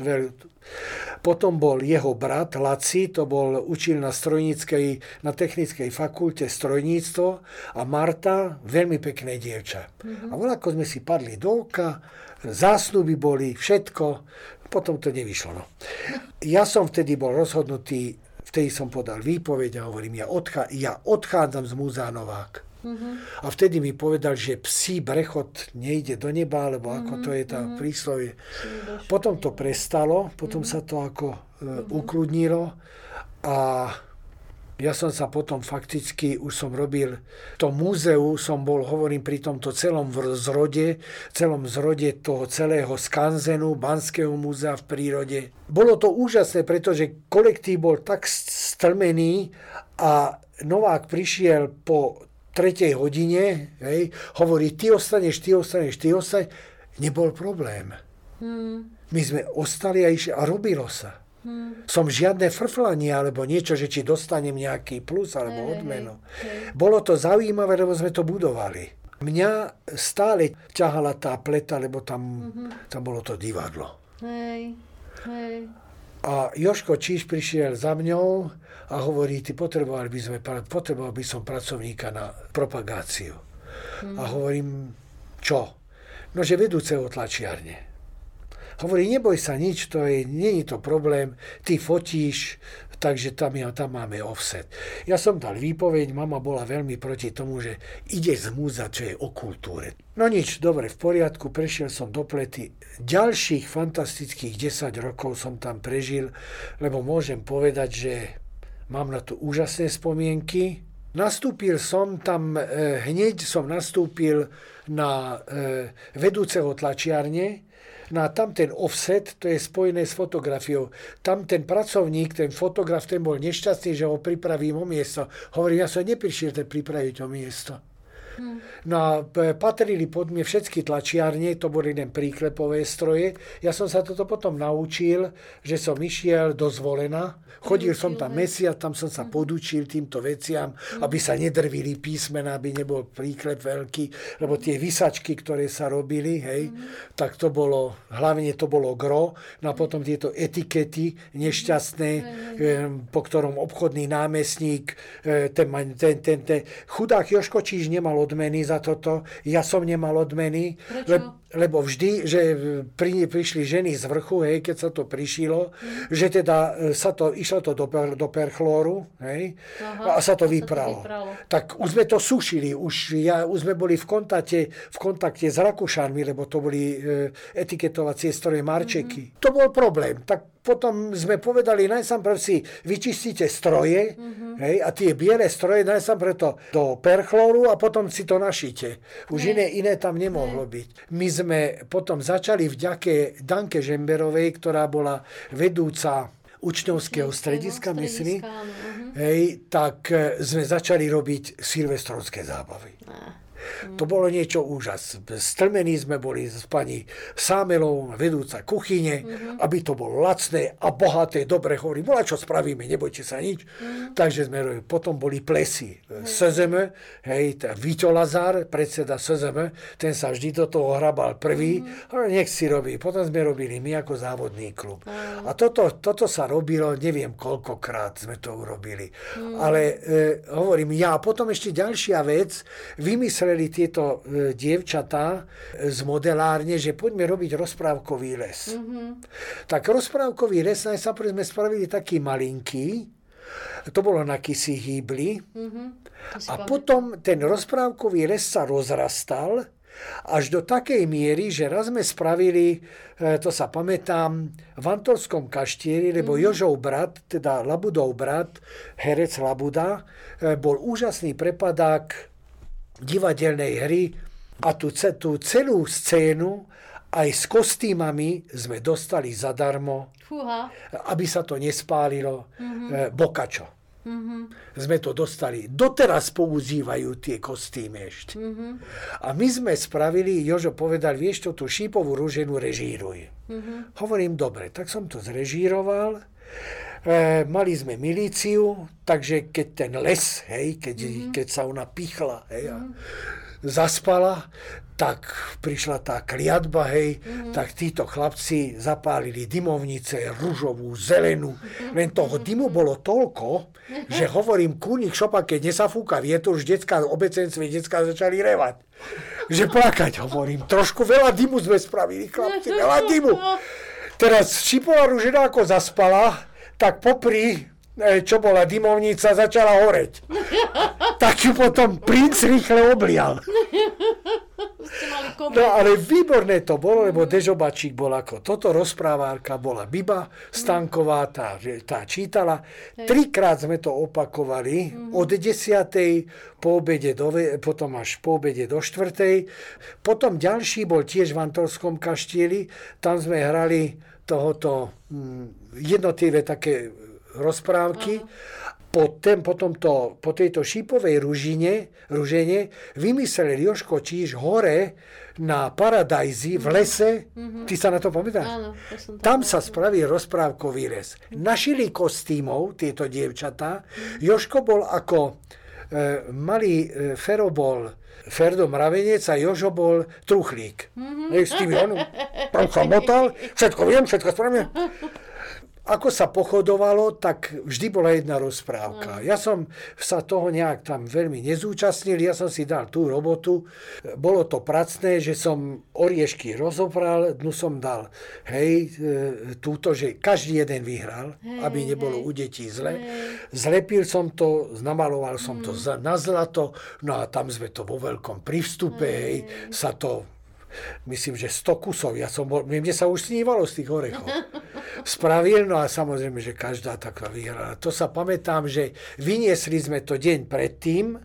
[SPEAKER 2] potom bol jeho brat Laci, to bol učil na strojníckej, na technickej fakulte strojníctvo a Marta, veľmi pekné dievča. Mm-hmm. A voľako sme si padli do oka, zásnuby boli, všetko, potom to nevyšlo. No. Ja som vtedy bol rozhodnutý, vtedy som podal výpoveď a hovorím, ja, odchá, ja odchádzam z Múzea Novák. Uh-huh. A vtedy mi povedal, že psí brechod nejde do neba, alebo uh-huh. ako to je tá uh-huh. príslovie. Potom to prestalo, potom uh-huh. sa to ako uh, ukludnilo a ja som sa potom fakticky, už som robil to múzeu, som bol, hovorím, pri tomto celom zrode, celom zrode toho celého skanzenu, Banského múzea v prírode. Bolo to úžasné, pretože kolektív bol tak stlmený a Novák prišiel po tretej hodine, hej, hovorí, ty ostaneš, ty ostaneš, ty ostaneš, nebol problém. Hmm. My sme ostali a išli a robilo sa. Hmm. Som žiadne frflanie alebo niečo, že či dostanem nejaký plus alebo hey, odmenu. Hey, hey. Bolo to zaujímavé, lebo sme to budovali. Mňa stále ťahala tá pleta, lebo tam, mm-hmm. tam bolo to divadlo. Hej, hej. A Joško Číš prišiel za mňou a hovorí, ty potreboval by, sme, potreboval by som pracovníka na propagáciu. Mm. A hovorím, čo? No, že vedúceho tlačiarne. Hovorí, neboj sa nič, to je, nie je to problém, ty fotíš, takže tam, ja, tam máme offset. Ja som dal výpoveď, mama bola veľmi proti tomu, že ide zmúzať, čo je o kultúre. No nič, dobre, v poriadku, prešiel som do plety. Ďalších fantastických 10 rokov som tam prežil, lebo môžem povedať, že mám na to úžasné spomienky. Nastúpil som tam, e, hneď som nastúpil na e, vedúceho tlačiarne, No a tam ten offset, to je spojené s fotografiou. Tam ten pracovník, ten fotograf, ten bol nešťastný, že ho pripravím o miesto. Hovorím, ja som neprišiel pripraviť o miesto. Hmm. No a patrili pod mňa všetky tlačiarne, to boli len príklepové stroje. Ja som sa toto potom naučil, že som išiel do zvolena, chodil som tam mesiac, tam som sa mhm. podučil týmto veciam, hmm. aby sa nedrvili písmena, aby nebol príklep veľký, lebo tie vysačky, ktoré sa robili, hej, hmm. tak to bolo, hlavne to bolo gro, no a potom tieto etikety nešťastné, po ktorom obchodný námestník, e, ten, ten, ten, ten chudák Joško Číž nemal odmeny za toto, ja som nemal odmeny.
[SPEAKER 1] Prečo?
[SPEAKER 2] lebo vždy, že pri, prišli ženy z vrchu, hej, keď sa to prišilo, mm. že teda e, sa to, išlo to do, per, do perchlóru, hej, Aha, a sa to vypralo. vypralo. Tak už sme to sušili, už, ja, už sme boli v kontakte, v kontakte s Rakúšanmi, lebo to boli e, etiketovacie stroje Marčeky. Mm-hmm. To bol problém. Tak potom sme povedali, najsám si vyčistíte stroje, mm-hmm. hej, a tie biele stroje najsám preto do perchlóru a potom si to našite. Už iné, iné tam nemohlo byť. My sme potom začali vďake Danke Žemberovej, ktorá bola vedúca učňovského strediska, myslím, uh-huh. hej, tak e, sme začali robiť silvestrovské zábavy. Uh. Mm. To bolo niečo úžas. Strmení sme boli s pani Sámelou, vedúca kuchyne, mm-hmm. aby to bolo lacné a bohaté, dobre hovorí, bola čo spravíme, nebojte sa nič. Mm-hmm. Takže sme robili. Potom boli plesy. Mm-hmm. SZM, hej, Vito Lazar, predseda SZM, ten sa vždy do toho hrabal prvý, mm-hmm. ale nech si robí. Potom sme robili my ako závodný klub. Mm-hmm. A toto, toto sa robilo, neviem koľkokrát sme to urobili. Mm-hmm. Ale e, hovorím, ja potom ešte ďalšia vec, vymysleli tieto e, dievčatá z modelárne, že poďme robiť rozprávkový les. Mm-hmm. Tak rozprávkový les najprv sme spravili taký malinký, to bolo na Kisi hýbli. Mm-hmm. A potom ten rozprávkový les sa rozrastal až do takej miery, že raz sme spravili, e, to sa pamätám, v Antorskom kaštieri, lebo mm-hmm. Jožov brat, teda Labudov brat, herec Labuda, e, bol úžasný prepadák divadelnej hry a tú, tú celú scénu aj s kostýmami sme dostali zadarmo, Fúha. aby sa to nespálilo, mm-hmm. bokačo. Mm-hmm. Sme to dostali. Doteraz používajú tie kostýmy ešte. Mm-hmm. A my sme spravili, Jožo povedal, vieš to, tú šípovú rúženu režíruj. Mm-hmm. Hovorím, dobre, tak som to zrežíroval. E, mali sme milíciu, takže keď ten les, hej, keď, mm-hmm. keď sa ona pichla hej, a mm-hmm. zaspala, tak prišla tá kliatba, hej, mm-hmm. tak títo chlapci zapálili dymovnice, ružovú, zelenú, mm-hmm. len toho dymu bolo toľko, že hovorím, kúnik šopa, keď nesafúka vietor, už detská, obecenstve detská začali revať. Že plakať, hovorím, trošku veľa dymu sme spravili, chlapci, veľa dymu. Teraz Šipová ružina ako zaspala, tak popri e, čo bola dymovnica, začala horeť. Tak ju potom princ rýchle oblial. No ale výborné to bolo, lebo Dežobačík bol ako toto, rozprávárka bola Biba Stanková, tá, tá čítala. Trikrát sme to opakovali, od desiatej po obede do, potom až po obede do štvrtej. Potom ďalší bol tiež v Antorskom kaštieli, tam sme hrali tohoto mm, jednotlivé také rozprávky. Po, ten, po, tomto, po tejto šípovej ružine, ružene vymyslel Joško Číž hore na Paradajzi v lese. Mm-hmm. Ty sa na to pamätáš? Áno, to tam sa spravil rozprávkový les. Našili kostýmov tieto dievčatá. Joško bol ako e, malý e, Fero bol Ferdo Mravenec a Jožo bol truchlík. Mm-hmm. S tým on, motal, všetko viem, všetko spravím. ako sa pochodovalo, tak vždy bola jedna rozprávka. Ja som sa toho nejak tam veľmi nezúčastnil, ja som si dal tú robotu. Bolo to pracné, že som oriešky rozopral, dnu som dal, hej, e, túto, že každý jeden vyhral, hej, aby nebolo hej. u detí zle. Hej. Zlepil som to, namaloval som mm. to na zlato, no a tam sme to vo veľkom pri vstupe, hej, hej sa to myslím, že 100 kusov. Ja som bol, mne sa už snívalo z tých orechov. Spravil, no a samozrejme, že každá taká vyhrala. To sa pamätám, že vyniesli sme to deň predtým,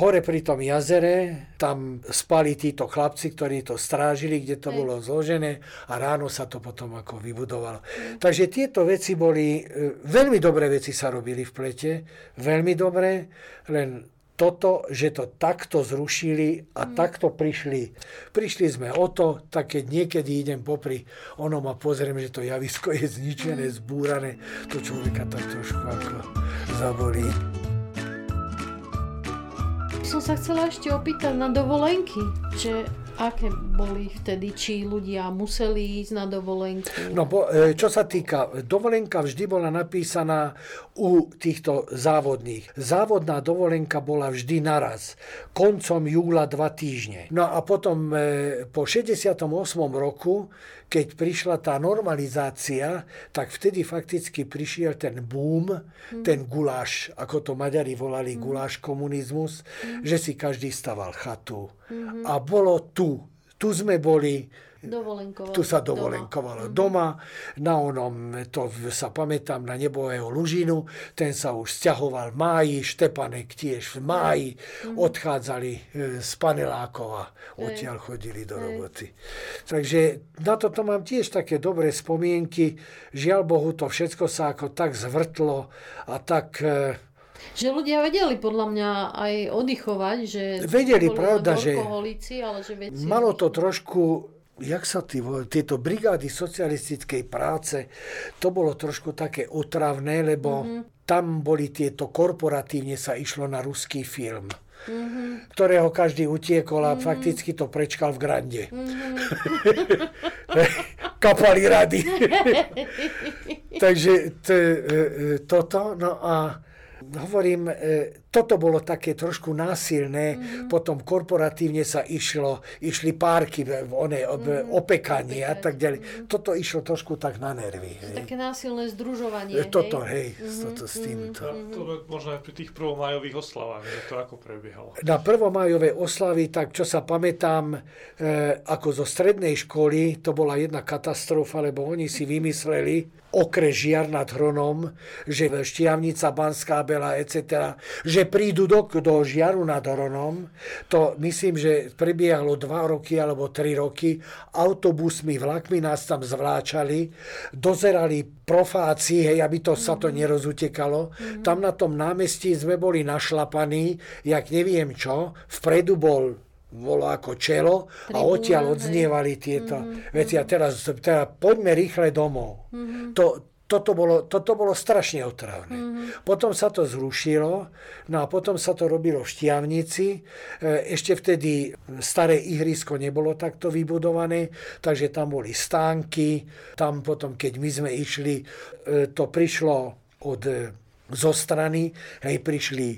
[SPEAKER 2] hore pri tom jazere, tam spali títo chlapci, ktorí to strážili, kde to bolo zložené a ráno sa to potom ako vybudovalo. Takže tieto veci boli, e, veľmi dobré veci sa robili v plete, veľmi dobré, len toto, že to takto zrušili a mm. takto prišli. Prišli sme o to, tak keď niekedy idem popri onom a pozriem, že to javisko je zničené, mm. zbúrané, to človeka tak trošku ako zabolí.
[SPEAKER 1] Som sa chcela ešte opýtať na dovolenky, že aké boli vtedy, či ľudia museli ísť na dovolenku?
[SPEAKER 2] No, bo, e, čo sa týka, dovolenka vždy bola napísaná u týchto závodných. Závodná dovolenka bola vždy naraz, koncom júla dva týždne. No a potom e, po 68. roku keď prišla tá normalizácia, tak vtedy fakticky prišiel ten boom, mm. ten guláš, ako to Maďari volali, mm. guláš komunizmus, mm. že si každý staval chatu. Mm-hmm. A bolo tu. Tu sme boli tu sa dovolenkovalo doma. doma. Na onom, to sa pamätám, na nebového Lužinu, ten sa už stiahoval v máji, Štepanek tiež v máji, mm. odchádzali e, z Panelákov a odtiaľ chodili do roboty. Takže na toto mám tiež také dobré spomienky. Žiaľ Bohu, to všetko sa ako tak zvrtlo a tak e,
[SPEAKER 1] že ľudia vedeli podľa mňa aj oddychovať, že...
[SPEAKER 2] Vedeli, pravda, že...
[SPEAKER 1] Ale že
[SPEAKER 2] malo to trošku jak sa tí, tieto brigády socialistickej práce, to bolo trošku také otravné, lebo mm-hmm. tam boli tieto, korporatívne sa išlo na ruský film. Mm-hmm. ktorého každý utiekol a mm-hmm. fakticky to prečkal v Grande. Mm-hmm. Kapali rady. Takže t, e, e, toto, no a hovorím, e, toto bolo také trošku násilné, mm-hmm. potom korporatívne sa išlo, išli párky, one, mm-hmm. opekanie a tak ďalej. Mm-hmm. Toto išlo trošku tak na nervy.
[SPEAKER 1] Hej. Také násilné združovanie.
[SPEAKER 2] E, toto, hej, mm-hmm. toto s týmto.
[SPEAKER 3] Mm-hmm. To možno aj pri tých prvomajových oslavách, že to ako prebiehalo.
[SPEAKER 2] Na prvomajové oslavy, tak čo sa pamätám, e, ako zo strednej školy, to bola jedna katastrofa, lebo oni si vymysleli, okres Žiar nad Hronom, že Štiavnica, Banská Bela, etc., že prídu do, do Žiaru nad Hronom. To myslím, že prebiehalo dva roky alebo tri roky. Autobusmi, vlakmi nás tam zvláčali, dozerali profáci, hej, aby to, sa to mhm. nerozutekalo. Mm-hmm. Tam na tom námestí sme boli našlapaní, jak neviem čo. Vpredu bol bolo ako čelo Tribúna, a odtiaľ odznievali tieto mm-hmm. veci. A teraz, teraz poďme rýchle domov. Mm-hmm. To, toto bolo, toto bolo strašne otravné. Mm-hmm. Potom sa to zrušilo, no a potom sa to robilo v Štiavnici. E, ešte vtedy staré ihrisko nebolo takto vybudované, takže tam boli stánky. Tam potom, keď my sme išli, e, to prišlo od zo strany, hej, prišli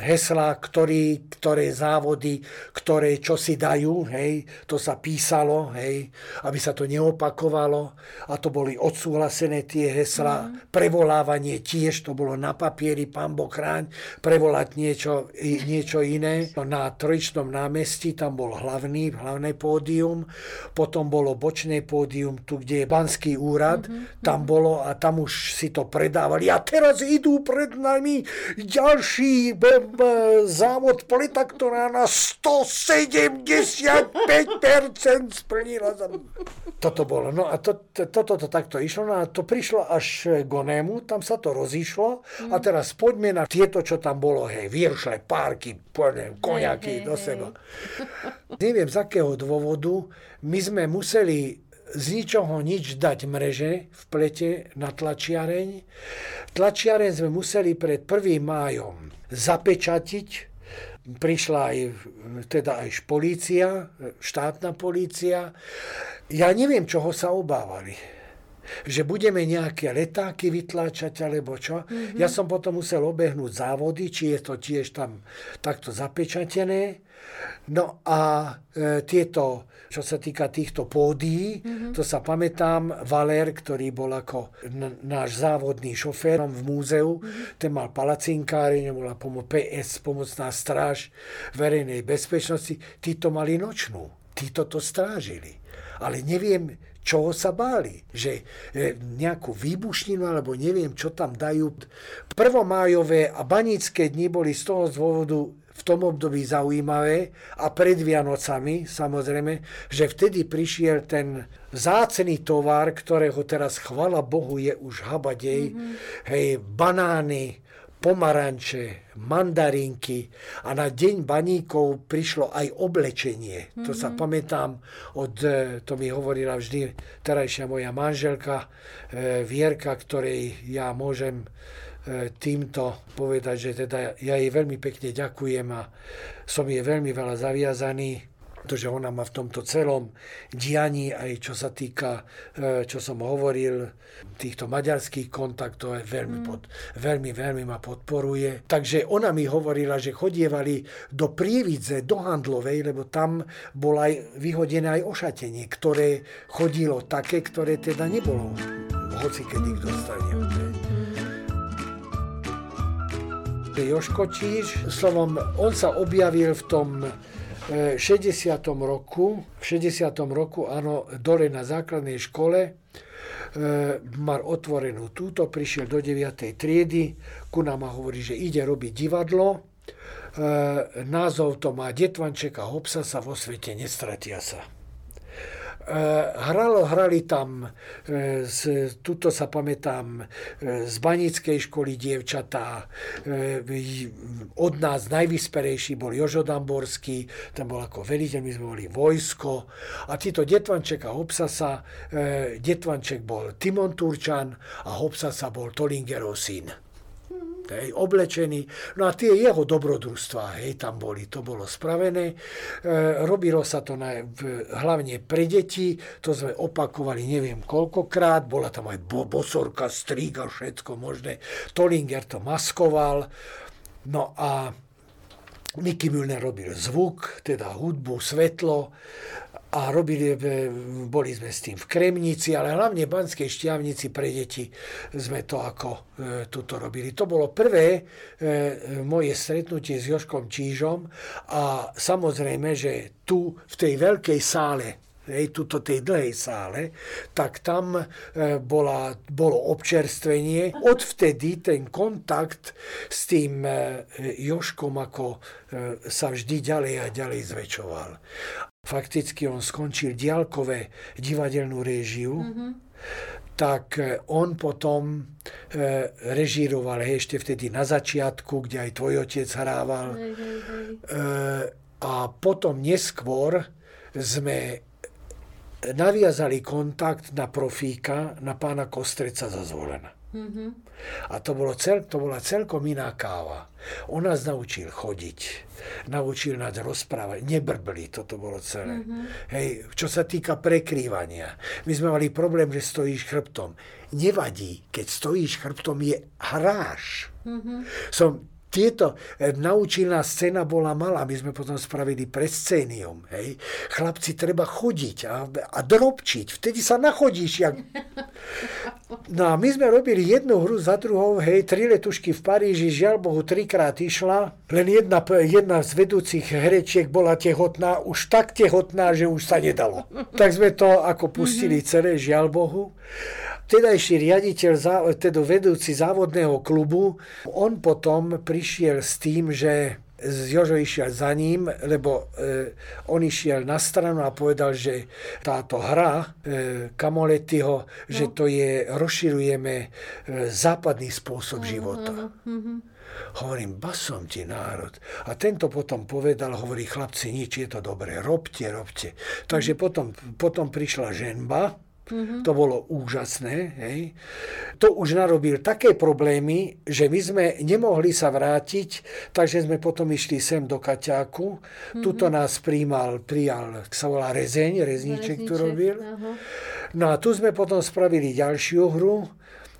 [SPEAKER 2] hesla, ktorý, ktoré závody, ktoré čo si dajú, hej, to sa písalo, hej, aby sa to neopakovalo a to boli odsúhlasené tie hesla, mm. prevolávanie tiež, to bolo na papieri, pán Boh chráň, prevolať niečo, niečo iné. Na Trojičnom námestí tam bol hlavný, hlavné pódium, potom bolo bočné pódium, tu, kde je Banský úrad, mm-hmm. tam bolo a tam už si to predávali. A teraz idú pred nami ďalší závod Polita, ktorá na 175% splnila. Toto bolo. No a to, to, toto to takto išlo. No a to prišlo až k Onému, tam sa to rozišlo. A teraz poďme na tieto, čo tam bolo. Hej, viršle, párky, poďme, koniaky do seba. Neviem z akého dôvodu my sme museli z ničoho nič dať mreže v plete na tlačiareň. Tlačiareň sme museli pred 1. májom zapečatiť. Prišla aj, teda aj polícia, štátna polícia. Ja neviem, čoho sa obávali. Že budeme nejaké letáky vytláčať alebo čo. Mm-hmm. Ja som potom musel obehnúť závody, či je to tiež tam takto zapečatené. No a e, tieto, čo sa týka týchto pódií, mm-hmm. to sa pamätám, Valer, ktorý bol ako n- náš závodný šofér v múzeu, mm-hmm. ten mal palacinkári, bola pomo- PS, pomocná stráž verejnej bezpečnosti, títo mali nočnú, títo to strážili. Ale neviem, čoho sa báli. Že e, nejakú výbušninu alebo neviem, čo tam dajú. Prvomájové a banícke dni boli z toho dôvodu v tom období zaujímavé a pred Vianocami samozrejme, že vtedy prišiel ten zácený tovar, ktorého teraz chvala Bohu je už habadej, mm-hmm. hej, banány, pomaranče, mandarinky a na deň baníkov prišlo aj oblečenie. Mm-hmm. To sa mhm. pamätám, od, e, to mi hovorila vždy terajšia moja manželka e, Vierka, ktorej ja môžem e, týmto povedať, že teda ja jej veľmi pekne ďakujem a som jej veľmi veľa zaviazaný pretože ona má v tomto celom dianí, aj čo sa týka, e, čo som hovoril, týchto maďarských kontaktov, aj veľmi, mm. pod, veľmi, veľmi ma podporuje. Takže ona mi hovorila, že chodievali do Prievidze, do Handlovej, lebo tam bolo aj vyhodené aj ošatenie, ktoré chodilo také, ktoré teda nebolo hoci kedy kto stane. Joško Číž, slovom, on sa objavil v tom 60. roku, v 60. roku, áno, dole na základnej škole, e, mal otvorenú túto, prišiel do 9. triedy, ku nám a hovorí, že ide robiť divadlo, e, názov to má Detvanček a Hopsa sa vo svete nestratia sa. Eh, hralo, hrali tam, eh, z, tuto sa pamätám, eh, z Banickej školy dievčatá, od nás najvysperejší bol Jožo Damborský, ten bol ako veliteľ, my sme boli vojsko. A títo Detvanček a Hopsasa, Detvanček bol Timon Turčan a Hopsasa bol Tolingerov syn hej, oblečený. No a tie jeho dobrodružstvá, hej, tam boli, to bolo spravené. E, robilo sa to na, v, hlavne pre deti, to sme opakovali neviem koľkokrát, bola tam aj bo, bosorka, stríga, všetko možné. Tolinger to maskoval. No a Niky Müller robil zvuk, teda hudbu, svetlo a robili, e, boli sme s tým v Kremnici, ale hlavne v Banskej šťavnici pre deti sme to ako e, tuto robili. To bolo prvé e, moje stretnutie s Joškom Čížom a samozrejme, že tu v tej veľkej sále hej, tuto tej dlhej sále, tak tam e, bola, bolo občerstvenie. Odvtedy ten kontakt s tým e, Joškom ako e, sa vždy ďalej a ďalej zväčšoval. Fakticky on skončil diálkové divadelnú réžiu, mm-hmm. tak on potom e, režíroval hej, ešte vtedy na začiatku, kde aj tvoj otec hrával. Hej, hej, hej. E, a potom neskôr sme naviazali kontakt na profíka, na pána Kostreca za zvolena. Mm-hmm. A to, bolo cel, to bola celkom iná káva. On nás naučil chodiť, naučil nás rozprávať, nebrbli, toto bolo celé. Mm-hmm. Hej, čo sa týka prekrývania. My sme mali problém, že stojíš chrbtom. Nevadí, keď stojíš chrbtom, je hráš. Mm-hmm. Som tieto e, naučilná scéna bola malá, my sme potom spravili prescénium. Hej. Chlapci, treba chodiť a, a drobčiť, vtedy sa nachodíš. Jak... No a my sme robili jednu hru za druhou, hej, tri letušky v Paríži, žiaľ Bohu, trikrát išla, len jedna, jedna z vedúcich herečiek bola tehotná, už tak tehotná, že už sa nedalo. Tak sme to ako pustili celé, žiaľ Bohu vtedajší riaditeľ, teda vedúci závodného klubu, on potom prišiel s tým, že Jožo išiel za ním, lebo e, on išiel na stranu a povedal, že táto hra e, Kamoletyho, no. že to je, rozširujeme e, západný spôsob života. Uh-huh. Hovorím, basom ti národ. A tento potom povedal, hovorí, chlapci, nič, je to dobré, robte, robte. Takže potom, potom prišla ženba, Mm-hmm. To bolo úžasné. Hej. To už narobil také problémy, že my sme nemohli sa vrátiť, takže sme potom išli sem do Kaťáku. Mm-hmm. Tuto nás príjmal, prijal, sa volá Rezeň, Rezníček, tu robil. Uh-huh. No a tu sme potom spravili ďalšiu hru.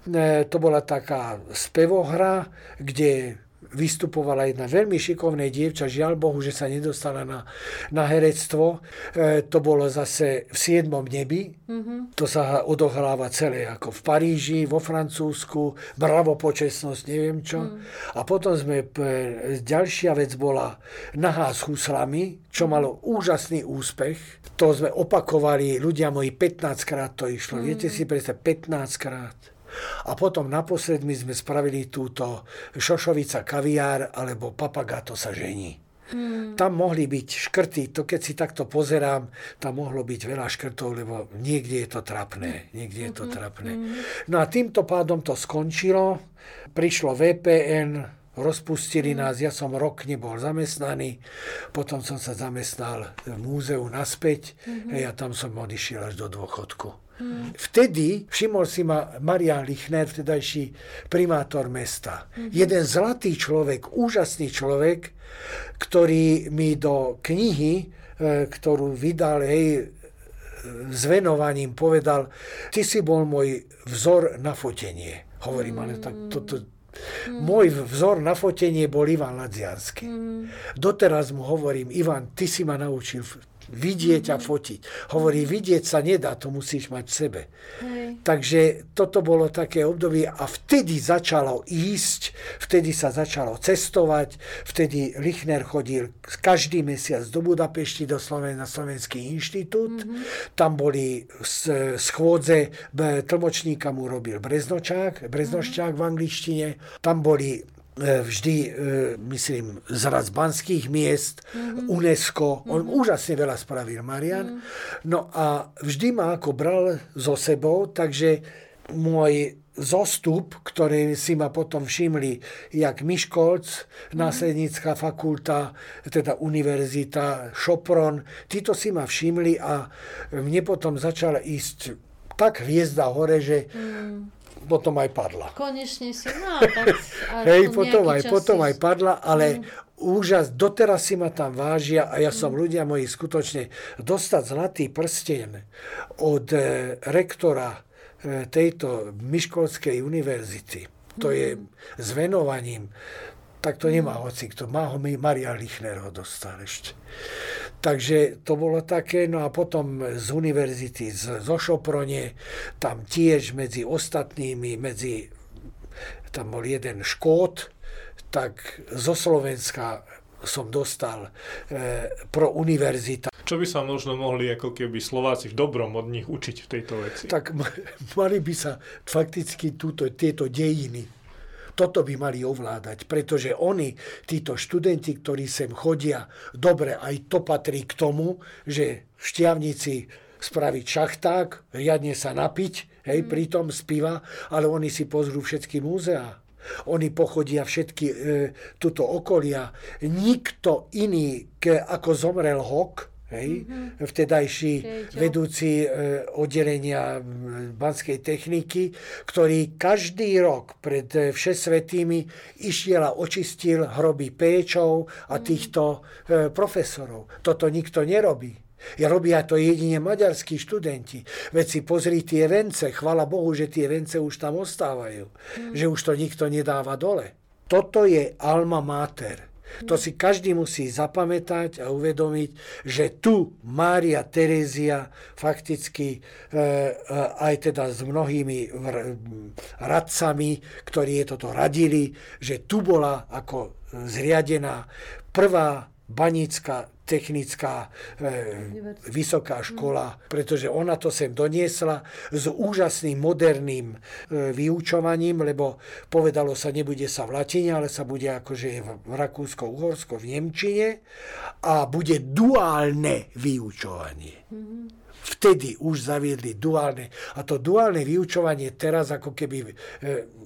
[SPEAKER 2] E, to bola taká spevohra, kde vystupovala jedna veľmi šikovné dievča, žiaľ Bohu, že sa nedostala na, na herectvo. E, to bolo zase v siedmom nebi. Mm-hmm. To sa odohráva celé ako v Paríži, vo Francúzsku, bravo počesnosť, neviem čo. Mm. A potom sme, e, ďalšia vec bola Nahá s huslami, čo malo úžasný úspech. To sme opakovali, ľudia moji 15 krát to išlo. Mm. Viete si predstaviť, 15 krát. A potom naposled my sme spravili túto Šošovica kaviár alebo Papagato sa žení. Hmm. Tam mohli byť škrty, to keď si takto pozerám, tam mohlo byť veľa škrtov, lebo niekde je to trapné, niekde je to mhm. trapné. Hmm. No a týmto pádom to skončilo, prišlo VPN, rozpustili hmm. nás, ja som rok nebol zamestnaný, potom som sa zamestnal v múzeu naspäť hmm. a ja tam som odišiel až do dôchodku. Vtedy všimol si ma Marian Lichner, vtedajší primátor mesta. Mm-hmm. Jeden zlatý človek, úžasný človek, ktorý mi do knihy, e, ktorú vydal, hej, s venovaním povedal, ty si bol môj vzor na fotenie. Hovorím, mm. ale tak toto, Mm. Môj vzor na fotenie bol Ivan Ladziansky. Mm. Doteraz mu hovorím, Ivan, ty si ma naučil vidieť a fotiť. Hovorí, vidieť sa nedá, to musíš mať v sebe. Hej. Takže toto bolo také obdobie a vtedy začalo ísť, vtedy sa začalo cestovať, vtedy Lichner chodil každý mesiac do Budapešti, do Sloven- na Slovenský inštitút. Mm-hmm. Tam boli schôdze, tlmočníka mu robil Breznočák, Breznošťák mm-hmm. v angličtine. Tam boli vždy, e, myslím, z banských miest, mm-hmm. UNESCO, on mm-hmm. úžasne veľa spravil, Marian. Mm-hmm. No a vždy ma ako bral so sebou, takže môj zostup, ktorý si ma potom všimli, jak Miškolc, mm. následnícká fakulta, teda univerzita, Šopron, títo si ma všimli a mne potom začala ísť tak hviezda hore, že mm potom aj padla.
[SPEAKER 1] Konečne si, no tak
[SPEAKER 2] Hej, potom aj, potom aj padla, ale mm. úžas, doteraz si ma tam vážia a ja mm. som ľudia moji skutočne dostať zlatý prsten od e, rektora e, tejto Miškolskej univerzity. To mm. je s venovaním tak to nemá mm. hoci kto. Má ho mi Maria Lichner ho dostal ešte. Takže to bolo také, no a potom z univerzity z, zo Šoprone, tam tiež medzi ostatnými, medzi, tam bol jeden škót, tak zo Slovenska som dostal e, pro univerzita.
[SPEAKER 3] Čo by sa možno mohli ako keby Slováci v dobrom od nich učiť v tejto veci?
[SPEAKER 2] Tak mali by sa fakticky túto, tieto dejiny toto by mali ovládať, pretože oni, títo študenti, ktorí sem chodia, dobre, aj to patrí k tomu, že v Štiavnici spraviť šachták, riadne sa napiť, hej, mm. pritom spiva, ale oni si pozrú všetky múzea. Oni pochodia všetky e, tuto okolia. Nikto iný, ke, ako zomrel Hok, hej, mm-hmm. vtedajší vedúci e, oddelenia banskej techniky, ktorý každý rok pred e, všesvetými išiel a očistil hroby péčov a mm. týchto e, profesorov. Toto nikto nerobí. Ja robia to jedine maďarskí študenti. Veď si pozri tie vence, chvala Bohu, že tie vence už tam ostávajú. Mm. Že už to nikto nedáva dole. Toto je alma mater to si každý musí zapamätať a uvedomiť, že tu Mária Terézia fakticky e, e, aj teda s mnohými radcami, ktorí je toto radili, že tu bola ako zriadená prvá banická technická e, vysoká škola, pretože ona to sem doniesla s úžasným moderným e, vyučovaním, lebo povedalo sa, nebude sa v latine, ale sa bude akože v Rakúsko-Uhorsko, v Nemčine a bude duálne vyučovanie. Vtedy už zaviedli duálne. A to duálne vyučovanie teraz ako keby e,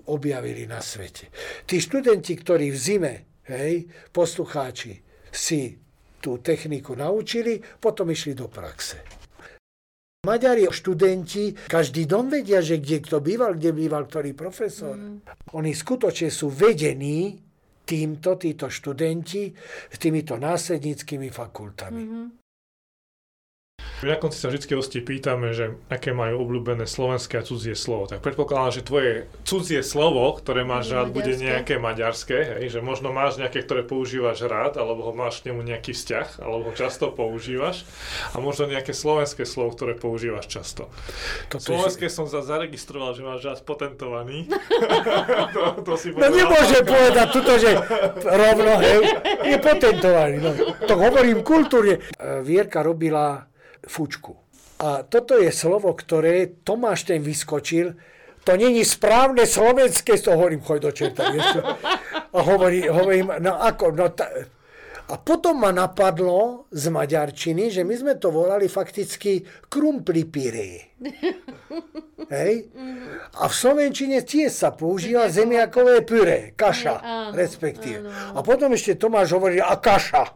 [SPEAKER 2] objavili na svete. Tí študenti, ktorí v zime, hej, poslucháči, si tú techniku naučili, potom išli do praxe. Maďari študenti, každý dom vedia, že kde kto býval, kde býval ktorý profesor. Mm. Oni skutočne sú vedení týmto, títo študenti, s týmito následníckými fakultami. Mm-hmm.
[SPEAKER 3] Na konci sa vždy hosti pýtame, že aké majú obľúbené slovenské a cudzie slovo. Tak predpokladám, že tvoje cudzie slovo, ktoré máš rád, bude nejaké maďarské, hej? že možno máš nejaké, ktoré používaš rád, alebo ho máš k nemu nejaký vzťah, alebo ho často používaš a možno nejaké slovenské slovo, ktoré používaš často. To slovenské som za zaregistroval, že máš rád potentovaný.
[SPEAKER 2] to, to si no nemôže povedať tuto, že rovno, hej, je potentovaný. No, to hovorím kultúrne. E, Vierka robila fučku. A toto je slovo, ktoré Tomáš ten vyskočil, to není správne slovenské, to hovorím, choj do čerta. A hovorí, hovorím, no ako, no ta, a potom ma napadlo z maďarčiny, že my sme to volali fakticky krumplipire. Hej? A v slovenčine tiež sa používa zemiakové pyré, kaša, respektíve. A potom ešte Tomáš hovorí, a kaša.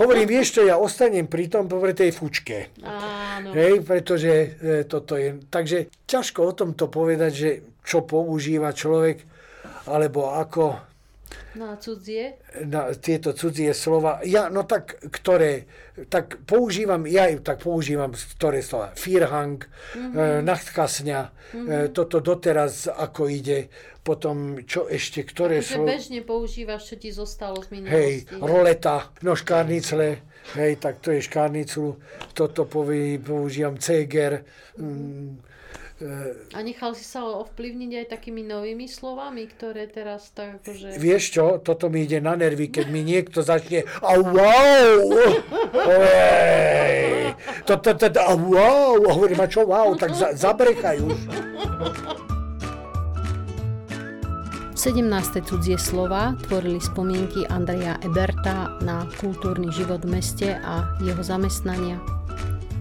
[SPEAKER 2] Hovorím, vieš čo, ja ostanem pri tom pri tej fučke. Áno. Hej, pretože e, toto je... Takže ťažko o tomto povedať, že čo používa človek, alebo ako
[SPEAKER 1] na cudzie?
[SPEAKER 2] Na tieto cudzie slova. Ja, no tak, ktoré, tak používam, ja tak používam ktoré slova. Firhang, mm-hmm. nachtkasňa, mm-hmm. toto doteraz ako ide. Potom, čo ešte, ktoré
[SPEAKER 1] sú... Slova... bežne používaš, čo ti zostalo z minulosti.
[SPEAKER 2] Hej, roleta, no škárnicle, hej, tak to je škárniclu. Toto používam ceger, mm,
[SPEAKER 1] a nechal si sa ovplyvniť aj takými novými slovami, ktoré teraz tak akože...
[SPEAKER 2] Vieš čo, toto mi ide na nervy, keď mi niekto začne a wow! To, to, to, a wow! A hovorím, a čo wow? Tak za, zabrechaj už.
[SPEAKER 1] 17. cudzie slova tvorili spomienky Andreja Eberta na kultúrny život v meste a jeho zamestnania.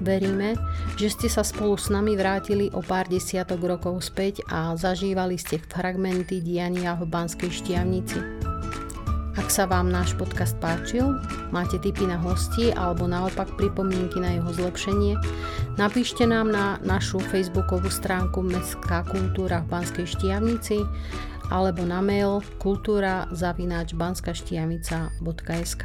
[SPEAKER 1] Veríme, že ste sa spolu s nami vrátili o pár desiatok rokov späť a zažívali ste fragmenty diania v Banskej Štiavnici. Ak sa vám náš podcast páčil, máte tipy na hosti alebo naopak pripomienky na jeho zlepšenie, napíšte nám na našu facebookovú stránku Mestská kultúra v Banskej Štiavnici alebo na mail kultúra zavináč banskaštiavnica.sk.